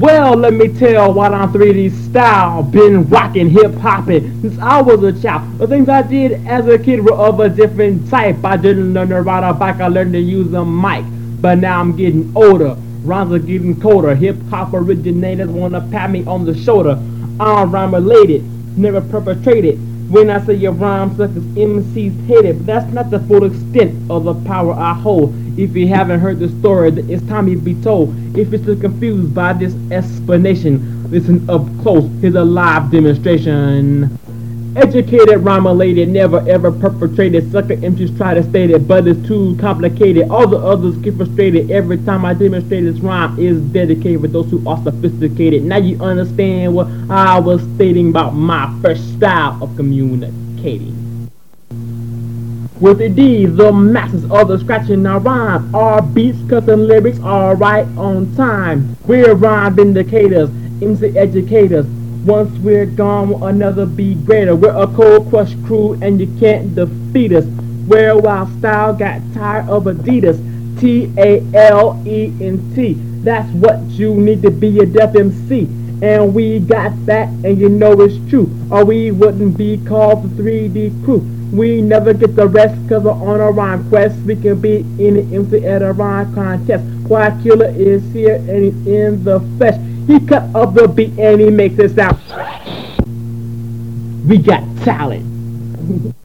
Well, let me tell what I'm 3D style. Been rocking hip hopping since I was a child. The things I did as a kid were of a different type. I didn't learn to ride a bike, I learned to use a mic. But now I'm getting older, rhymes are getting colder. Hip hop originators wanna pat me on the shoulder. I'm rhyme related, never perpetrated. When I say your rhyme suckers, MCs hate it, but that's not the full extent of the power I hold. If you haven't heard the story, it's time you be told. If you're still confused by this explanation, listen up close. Here's a live demonstration. Educated, rhyme lady never ever perpetrated. Sucker MCs try to state it, but it's too complicated. All the others get frustrated every time I demonstrate this rhyme is dedicated for those who are sophisticated. Now you understand what I was stating about my first style of communicating. With the D, the masses of the scratching our rhyme. Our beats, custom lyrics are right on time. We're rhyme vindicators, MC educators. Once we're gone, will another be greater. We're a cold crush crew, and you can't defeat us. Where while style got tired of Adidas, T A L E N T. That's what you need to be a def MC. And we got that, and you know it's true. Or we wouldn't be called the 3D crew. We never get the rest, cause we're on a rhyme quest. We can be in the MC at a rhyme contest. Why Killer is here, and he's in the flesh. He cut up the beat and he makes it sound. We got talent.